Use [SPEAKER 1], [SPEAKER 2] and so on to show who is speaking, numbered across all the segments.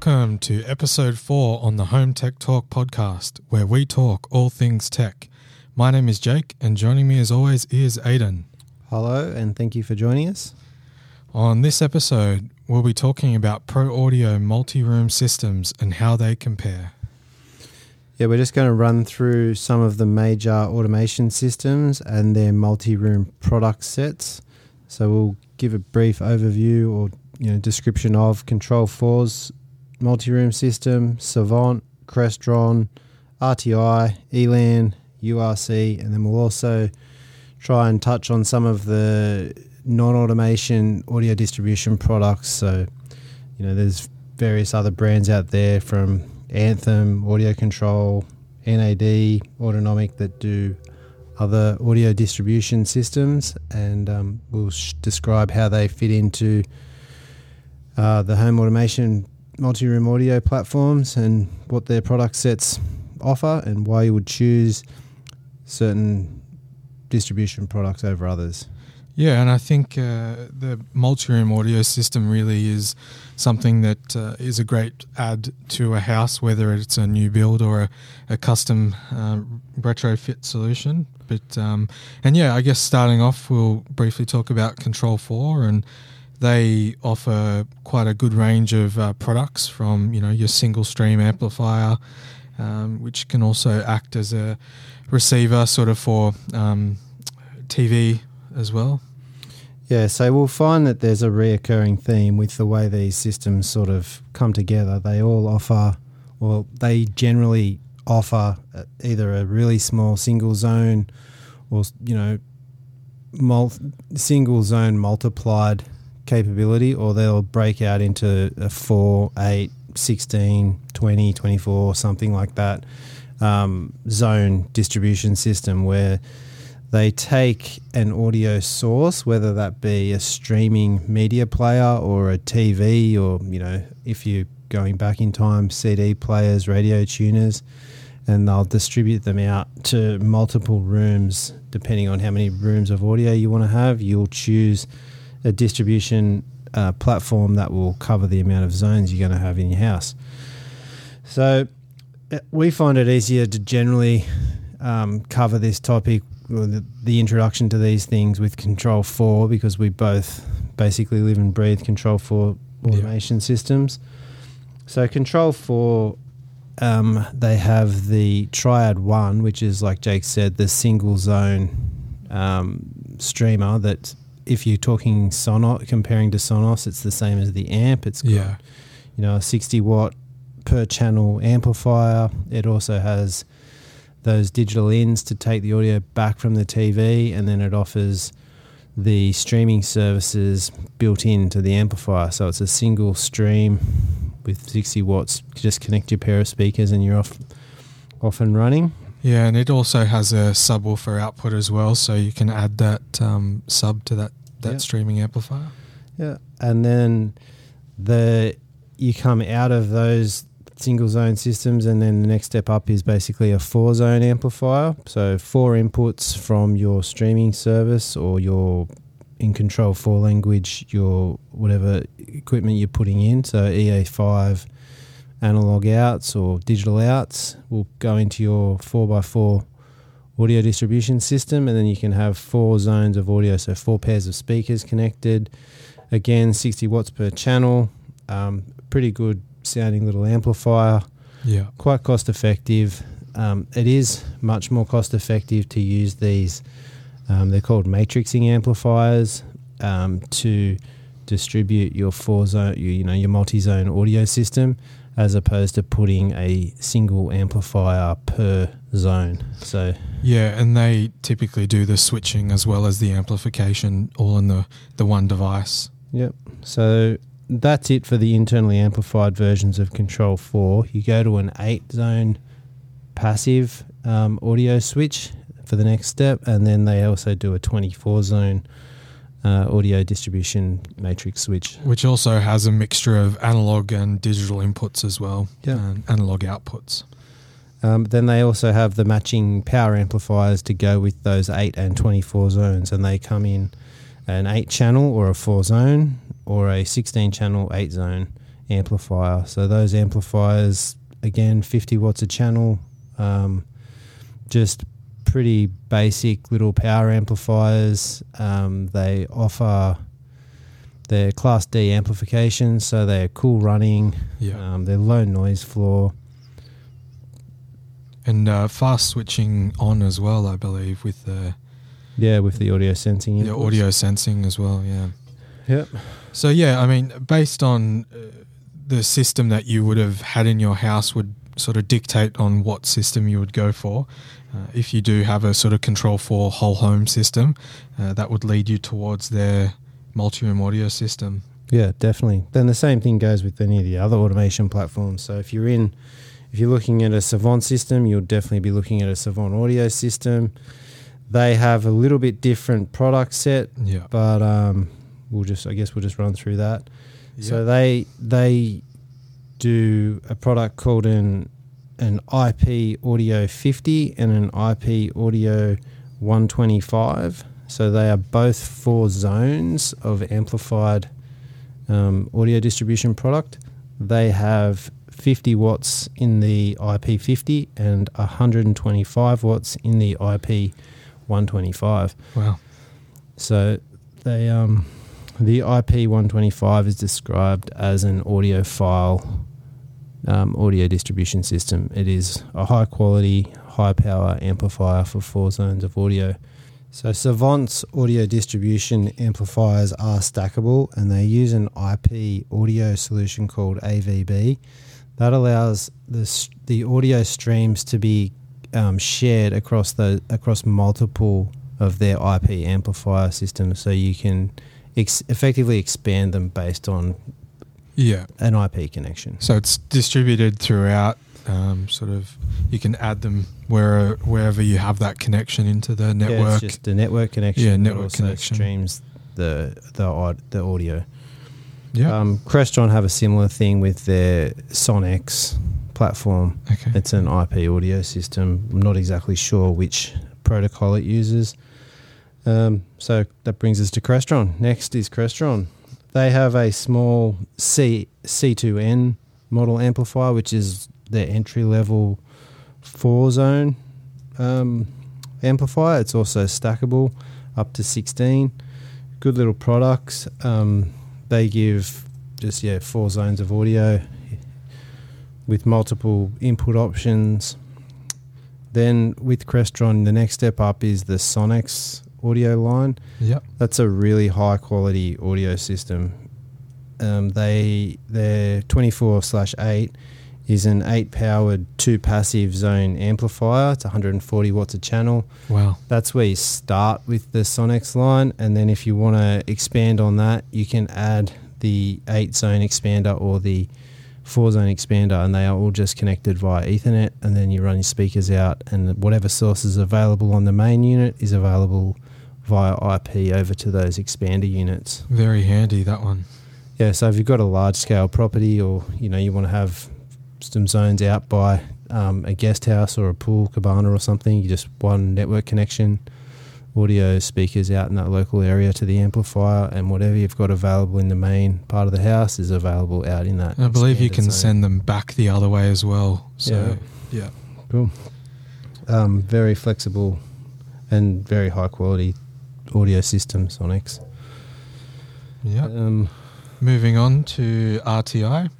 [SPEAKER 1] welcome to episode four on the Home Tech Talk podcast, where we talk all things tech. My name is Jake, and joining me as always is Aidan.
[SPEAKER 2] Hello, and thank you for joining us.
[SPEAKER 1] On this episode, we'll be talking about Pro Audio multi room systems and how they compare.
[SPEAKER 2] Yeah, we're just going to run through some of the major automation systems and their multi room product sets. So we'll give a brief overview or you know description of Control 4's multi-room system, Savant, Crestron, RTI, ELAN, URC, and then we'll also try and touch on some of the non-automation audio distribution products. So, you know, there's various other brands out there from Anthem, Audio Control, NAD, Autonomic that do other audio distribution systems, and um, we'll sh- describe how they fit into uh, the home automation multi-room audio platforms and what their product sets offer and why you would choose certain distribution products over others.
[SPEAKER 1] Yeah, and I think uh, the multi-room audio system really is something that uh, is a great add to a house, whether it's a new build or a, a custom uh, retrofit solution. But um, and yeah, I guess starting off, we'll briefly talk about Control Four and they offer quite a good range of uh, products from you know your single stream amplifier, um, which can also act as a receiver sort of for um, TV as well.
[SPEAKER 2] Yeah, so we'll find that there's a reoccurring theme with the way these systems sort of come together. They all offer, well, they generally offer uh, either a really small single zone or, you know, mul- single zone multiplied capability, or they'll break out into a 4, 8, 16, 20, 24, something like that um, zone distribution system where they take an audio source, whether that be a streaming media player or a TV, or, you know, if you're going back in time, CD players, radio tuners, and they'll distribute them out to multiple rooms depending on how many rooms of audio you want to have. You'll choose a distribution uh, platform that will cover the amount of zones you're going to have in your house. So uh, we find it easier to generally um, cover this topic, the, the, introduction to these things with Control 4 because we both basically live and breathe Control 4 automation yeah. systems. So Control 4 um, they have the Triad One, which is like Jake said, the single zone um, streamer that if you're talking Sonos, comparing to Sonos, it's the same as the amp. It's got, yeah. you know, a 60 watt per channel amplifier. It also has those digital ins to take the audio back from the TV, and then it offers the streaming services built into the amplifier. So it's a single stream with 60 watts. Just connect your pair of speakers, and you're off, off and running.
[SPEAKER 1] Yeah, and it also has a subwoofer output as well, so you can add that um, sub to that that yeah. streaming amplifier.
[SPEAKER 2] Yeah, and then the you come out of those single zone systems, and then the next step up is basically a four zone amplifier. So four inputs from your streaming service or your in control four language, your whatever equipment you're putting in. So EA5 analog outs or digital outs will go into your four x four audio distribution system, and then you can have four zones of audio, so four pairs of speakers connected. Again, 60 watts per channel. Um, pretty good sounding little amplifier.
[SPEAKER 1] Yeah.
[SPEAKER 2] Quite cost effective. Um, it is much more cost effective to use these. Um, they're called matrixing amplifiers um, to distribute your four zone, you, you know, your multi-zone audio system, as opposed to putting a single amplifier per zone. So
[SPEAKER 1] yeah, and they typically do the switching as well as the amplification all in the the one device.
[SPEAKER 2] Yep. So that's it for the internally amplified versions of Control Four. You go to an eight zone passive um, audio switch for the next step, and then they also do a twenty four zone. Uh, audio distribution matrix switch,
[SPEAKER 1] which also has a mixture of analog and digital inputs as well, yeah, and analog outputs.
[SPEAKER 2] Um, then they also have the matching power amplifiers to go with those 8 and 24 zones, and they come in an 8 channel or a 4 zone or a 16 channel 8 zone amplifier. So those amplifiers, again, 50 watts a channel, um, just pretty basic little power amplifiers. Um, they offer their Class D amplification, so they're cool running.
[SPEAKER 1] Yeah.
[SPEAKER 2] Um, they're low noise floor.
[SPEAKER 1] and uh, fast switching on as well, I believe, with the,
[SPEAKER 2] Yeah, with the audio sensing.
[SPEAKER 1] the audio sensing as well. Yeah.
[SPEAKER 2] Yep.
[SPEAKER 1] So yeah, I mean, based on uh, the system that you would have had in your house would sort of dictate on what system you would go for. Uh, if you do have a sort of Control 4 whole home system, uh, that would lead you towards their multi-room audio system.
[SPEAKER 2] Yeah, definitely. Then the same thing goes with any of the other automation platforms. So if you're in, if you're looking at a Savant system, you'll definitely be looking at a Savant audio system. They have a little bit different product set,
[SPEAKER 1] Yeah.
[SPEAKER 2] but um, we'll just, I guess, we'll just run through that.
[SPEAKER 1] Yeah.
[SPEAKER 2] So they they do a product called an an IP Audio 50 and an IP Audio 125. So they are both four zones of amplified um, audio distribution product. They have 50 watts in the IP50 and 125 watts in the IP 125.
[SPEAKER 1] wow.
[SPEAKER 2] So they um, the IP 125 is described as an audiophile um, audio distribution system. It is a high quality, high power amplifier for four zones of audio. So Savant's audio distribution amplifiers are stackable and they use an IP audio solution called AVB that allows the, the audio streams to be um, shared across the across multiple of their IP amplifier systems, so you can ex- effectively expand them based on
[SPEAKER 1] Yeah.
[SPEAKER 2] an IP connection.
[SPEAKER 1] So it's distributed throughout. Um, sort of, you can add them where wherever you have that connection into the network.
[SPEAKER 2] Yeah,
[SPEAKER 1] network.
[SPEAKER 2] it's just a network connection.
[SPEAKER 1] Yeah, network
[SPEAKER 2] also
[SPEAKER 1] connection.
[SPEAKER 2] streams the the the audio.
[SPEAKER 1] yeah.
[SPEAKER 2] Um, Crestron have a similar thing with their Sonnex platform.
[SPEAKER 1] okay.
[SPEAKER 2] It's an IP audio system. I'm not exactly sure which protocol it uses. Um, so that brings us to Crestron. Next is Crestron. They have a small C C2N model amplifier, which is their entry level four zone um, amplifier. It's also stackable up to 16. Good little products. Um, they give just yeah four zones of audio with multiple input options. Then with Crestron, the next step up is the Sonnex audio line.
[SPEAKER 1] Yep.
[SPEAKER 2] That's a really high quality audio system. Um, they their 24 slash 8 is an 8 powered 2 passive zone amplifier. It's 140 watts a channel.
[SPEAKER 1] Wow.
[SPEAKER 2] That's where you start with the Sonnex line, and then if you want to expand on that, you can add the 8 zone expander or the 4 zone expander, and they are all just connected via Ethernet. And then you run your speakers out, and whatever source is available on the main unit is available via IP over to those expander units.
[SPEAKER 1] Very handy that one.
[SPEAKER 2] Yeah, so if you've got a large scale property or you know you want to have some zones out by um, a guest house or a pool cabana or something, you just one network connection, audio speakers out in that local area to the amplifier, and whatever you've got available in the main part of the house is available out in that.
[SPEAKER 1] And I believe you can
[SPEAKER 2] zone.
[SPEAKER 1] send them back the other way as well. So yeah.
[SPEAKER 2] Cool. Um, very flexible and very high quality audio system, Sonnex.
[SPEAKER 1] Yeah.
[SPEAKER 2] Um,
[SPEAKER 1] Moving on to RTI.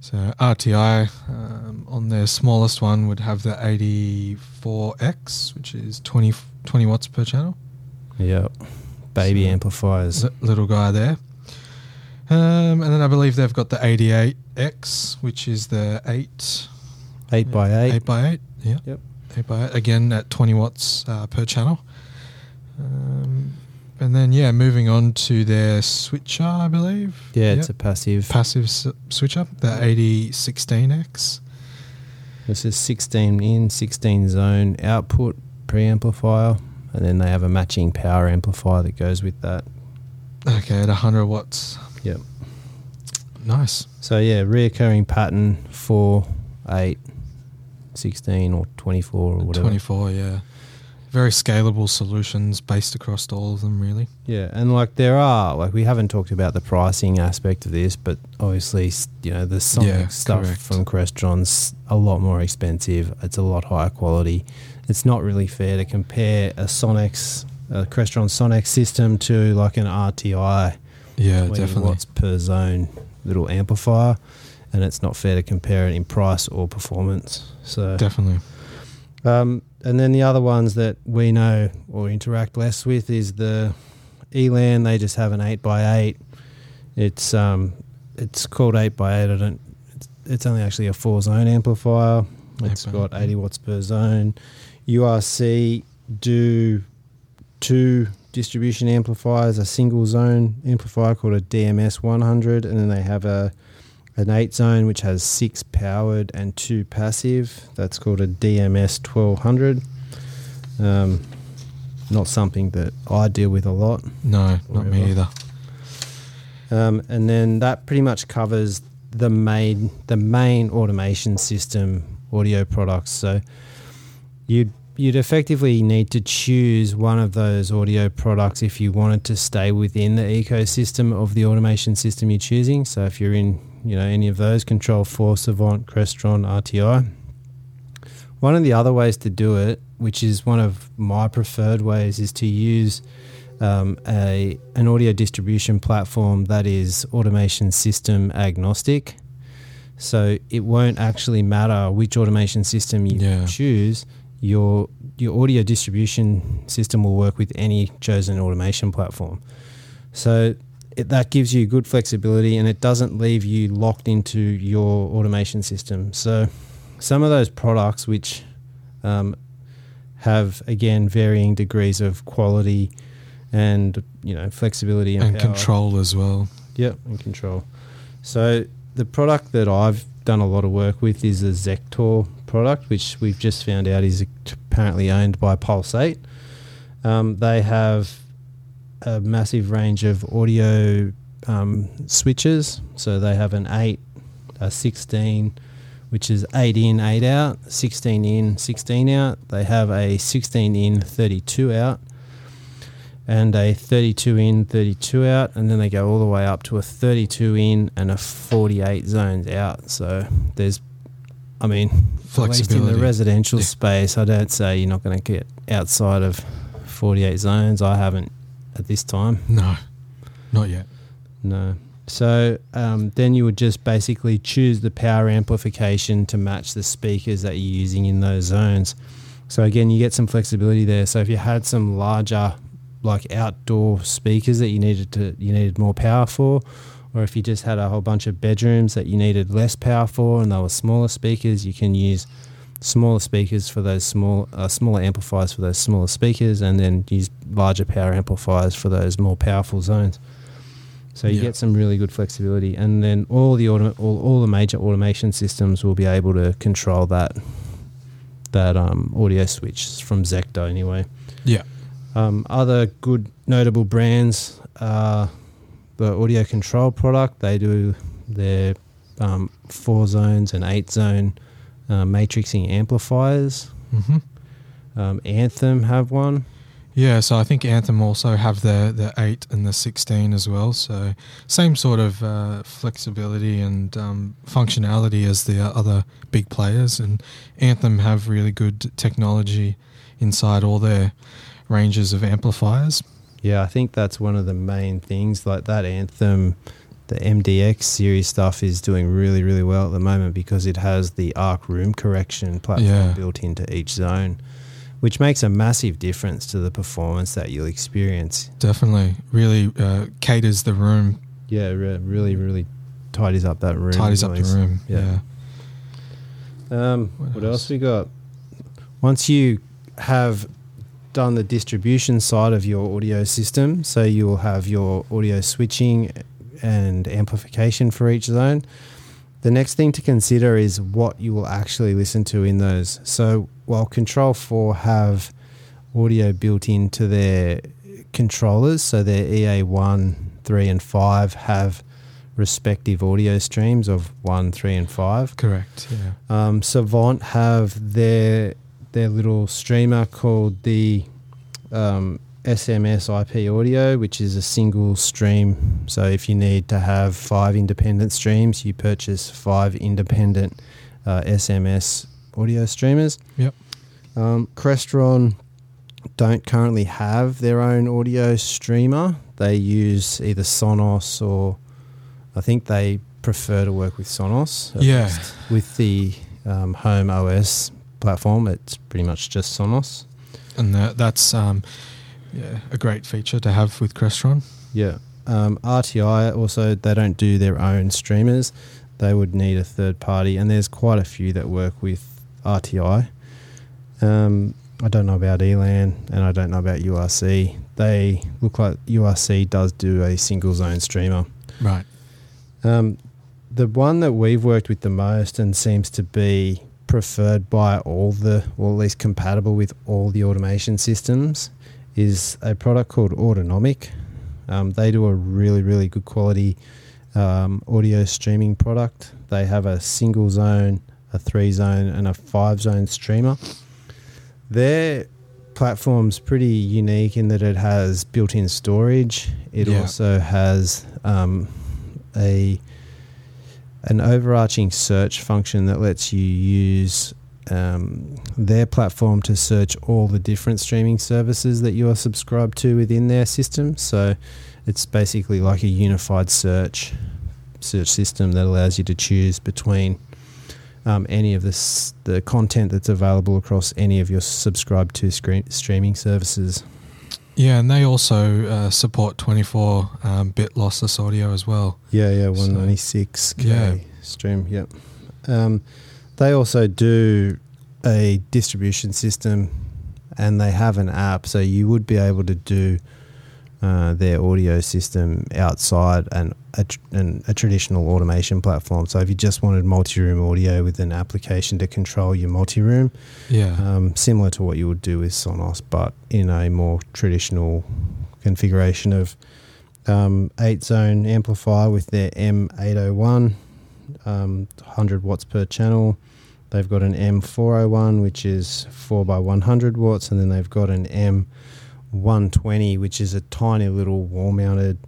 [SPEAKER 1] So RTI um, on their smallest one would have the 84X, which is 20, 20 watts per channel.
[SPEAKER 2] yeah, baby
[SPEAKER 1] So-
[SPEAKER 2] amplifiers.
[SPEAKER 1] Little guy there. Um, and then I believe they've got the 88X, which is the 8
[SPEAKER 2] Eight by eight.
[SPEAKER 1] 8 by 8 yeah.
[SPEAKER 2] Yep.
[SPEAKER 1] 8 by 8 again at 20 watts uh, per channel. Um, and then yeah, moving on to their switcher, I believe.
[SPEAKER 2] Yeah, it's a passive.
[SPEAKER 1] passive s- switcher, the 8016X.
[SPEAKER 2] This is 16 in, 16 zone output preamplifier, and then they have a matching power amplifier that goes with that.
[SPEAKER 1] Okay, at 100 watts.
[SPEAKER 2] Yep.
[SPEAKER 1] Nice.
[SPEAKER 2] So yeah, reoccurring pattern 4, 8, 16 or 24 or whatever.
[SPEAKER 1] 24, yeah. very scalable solutions based across all of them, really.
[SPEAKER 2] Yeah, and like there are like we haven't talked about the pricing aspect of this, but obviously you know the Sonic
[SPEAKER 1] Yeah,
[SPEAKER 2] stuff
[SPEAKER 1] correct.
[SPEAKER 2] from Crestron's a lot more expensive. It's a lot higher quality. It's not really fair to compare a Sonic's a Crestron Sonic system to like an RTI
[SPEAKER 1] Yeah,
[SPEAKER 2] 20
[SPEAKER 1] definitely.
[SPEAKER 2] watts per zone little amplifier, and it's not fair to compare it in price or performance. So
[SPEAKER 1] Definitely.
[SPEAKER 2] um, and then the other ones that we know or interact less with is the Elan. They just have an eight by eight. It's um, it's called eight by eight. I don't. It's, it's only actually a four zone amplifier. It's got eighty watts per zone. URC do two distribution amplifiers, a single zone amplifier called a DMS 100, and then they have a an eight zone which has six powered and two passive. That's called a DMS 1200. Um, not something that I deal with a lot.
[SPEAKER 1] No, not me either.
[SPEAKER 2] Um, and then that pretty much covers the main the main automation system audio products. So you'd you'd effectively need to choose one of those audio products if you wanted to stay within the ecosystem of the automation system you're choosing. So if you're in you know any of those, Control Four, Savant, Crestron, RTI. One of the other ways to do it, which is one of my preferred ways, is to use um, a an audio distribution platform that is automation system agnostic. So it won't actually matter which automation system you
[SPEAKER 1] Yeah.
[SPEAKER 2] choose. Your your audio distribution system will work with any chosen automation platform. So it, that gives you good flexibility, and it doesn't leave you locked into your automation system. So some of those products which um, have again varying degrees of quality and you know flexibility and,
[SPEAKER 1] And control as well.
[SPEAKER 2] Yep, and control. So the product that I've done a lot of work with is a Zektor product, which we've just found out is apparently owned by Pulse 8. Um, they have a massive range of audio um, switches. So they have an 8, a 16, which is 8 in, 8 out, 16 in, 16 out. They have a 16 in, 32 out and a 32 in, 32 out, and then they go all the way up to a 32 in and a 48 zones out. So there's, I mean, at least in the residential
[SPEAKER 1] Yeah.
[SPEAKER 2] space, I don't say you're not going to get outside of 48 zones. I haven't at this time.
[SPEAKER 1] No, not yet.
[SPEAKER 2] No. So um, then you would just basically choose the power amplification to match the speakers that you're using in those zones. So again, you get some flexibility there. So if you had some larger, like outdoor speakers that you needed to you needed more power for, or if you just had a whole bunch of bedrooms that you needed less power for, and they were smaller speakers, you can use smaller speakers for those small uh, smaller amplifiers for those smaller speakers, and then use larger power amplifiers for those more powerful zones. So you
[SPEAKER 1] Yeah.
[SPEAKER 2] get some really good flexibility, and then all the autom- all, all the major automation systems will be able to control that that um, audio switch from Zektor anyway.
[SPEAKER 1] Yeah.
[SPEAKER 2] Um, other good notable brands are the audio control product. They do their um, four zones and eight zone uh, matrixing amplifiers.
[SPEAKER 1] hmm
[SPEAKER 2] Um, Anthem have one.
[SPEAKER 1] Yeah, so I think Anthem also have the the eight and the sixteen as well. So same sort of uh, flexibility and um, functionality as the other big players. And Anthem have really good technology inside all their ranges of amplifiers.
[SPEAKER 2] Yeah, I think that's one of the main things. Like that Anthem, the MDX series stuff is doing really, really well at the moment because it has the ARC room correction platform
[SPEAKER 1] Yeah.
[SPEAKER 2] built into each zone, which makes a massive difference to the performance that you'll experience.
[SPEAKER 1] Definitely, really uh, caters the room,
[SPEAKER 2] Yeah, re- really, really tidies up that room.
[SPEAKER 1] tidies up the room.
[SPEAKER 2] Yeah.
[SPEAKER 1] Yeah.
[SPEAKER 2] Um,
[SPEAKER 1] What
[SPEAKER 2] what,
[SPEAKER 1] else?
[SPEAKER 2] else we got? Once you have done the distribution side of your audio system, so you will have your audio switching and amplification for each zone. The next thing to consider is what you will actually listen to in those. So while Control 4 have audio built into their controllers, so their EA1, 3 and 5 have respective audio streams of 1, 3 and 5.
[SPEAKER 1] Correct. Yeah.
[SPEAKER 2] Um, Savant have their their little streamer called the um, SMS IP audio, which is a single stream. So if you need to have five independent streams, you purchase five independent uh, SMS audio streamers.
[SPEAKER 1] Yep.
[SPEAKER 2] Um, Crestron don't currently have their own audio streamer. They use either Sonos or I think they prefer to work with Sonos.
[SPEAKER 1] Yeah.
[SPEAKER 2] With the um, Home OS platform, it's pretty much just Sonos.
[SPEAKER 1] And that, that's um, yeah, a great feature to have with Crestron.
[SPEAKER 2] Yeah. Um, RTI also they don't do their own streamers. They would need a third party, and there's quite a few that work with RTI. Um, I don't know about ELAN, and I don't know about URC. They look like URC does do a single zone streamer.
[SPEAKER 1] Right.
[SPEAKER 2] Um, the one that we've worked with the most and seems to be preferred by all the, or at least compatible with all the automation systems, is a product called Autonomic. Um, they do a really, really good quality um, audio streaming product. They have a single zone, a three zone, and a five zone streamer. Their platform's pretty unique in that it has built in storage. It
[SPEAKER 1] Yeah.
[SPEAKER 2] also has um, a an overarching search function that lets you use um, their platform to search all the different streaming services that you are subscribed to within their system. So it's basically like a unified search search system that allows you to choose between um, any of this the content that's available across any of your subscribed to screen, streaming services.
[SPEAKER 1] Yeah, and they also uh, support 24 um, bit lossless audio as well.
[SPEAKER 2] Yeah, yeah, one ninety six K
[SPEAKER 1] Yeah.
[SPEAKER 2] stream. Yep. Um, they also do a distribution system, and they have an app, so you would be able to do uh, their audio system outside an a, an a traditional automation platform. So if you just wanted multi-room audio with an application to control your multi-room,
[SPEAKER 1] Yeah.
[SPEAKER 2] um, similar to what you would do with Sonos, but in a more traditional configuration of um, eight zone amplifier with their M801, um, 100 watts per channel. They've got an M401, which is 4 by 100 watts, and then they've got an M120, which is a tiny little wall mounted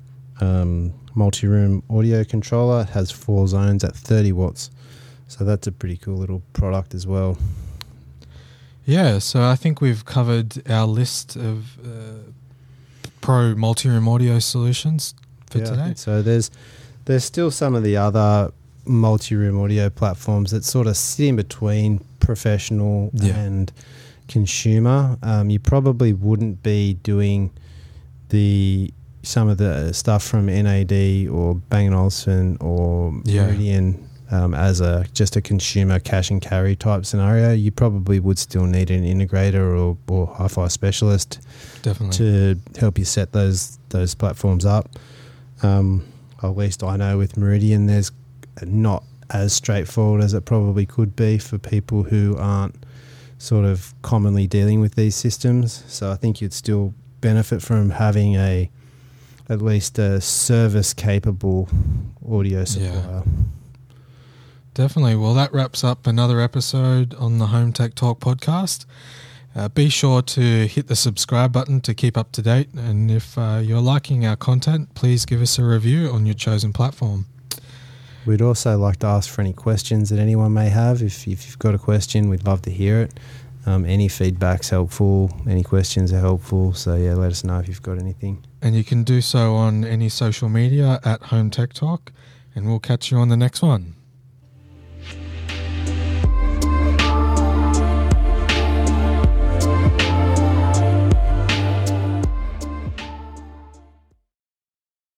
[SPEAKER 2] um, multi room audio controller. It has four zones at 30 watts. So that's a pretty cool little product as well.
[SPEAKER 1] Yeah, so I think we've covered our list of uh, pro multi-room audio solutions for
[SPEAKER 2] Yeah,
[SPEAKER 1] today.
[SPEAKER 2] So there's there's still some of the other multi-room audio platforms that sort of sit in between professional
[SPEAKER 1] Yeah.
[SPEAKER 2] and consumer. Um, you probably wouldn't be doing the some of the stuff from NAD or Bang & Olufsen or
[SPEAKER 1] Yeah.
[SPEAKER 2] Meridian um, as a just a consumer cash and carry type scenario. You probably would still need an integrator or, or hi-fi specialist
[SPEAKER 1] Definitely.
[SPEAKER 2] to help you set those those platforms up. Um, at least I know with Meridian, there's not as straightforward as it probably could be for people who aren't sort of commonly dealing with these systems. So I think you'd still benefit from having a at least a service capable audio supplier. Yeah.
[SPEAKER 1] Definitely. Well, that wraps up another episode on the Home Tech Talk podcast. Uh, be sure to hit the subscribe button to keep up to date. And if uh, you're liking our content, please give us a review on your chosen platform.
[SPEAKER 2] We'd also like to ask for any questions that anyone may have. If, if you've got a question, we'd love to hear it. Um, any feedback's helpful. Any questions are helpful. So yeah, let us know if you've got anything.
[SPEAKER 1] And you can do so on any social media at Home Tech Talk. And we'll catch you on the next one.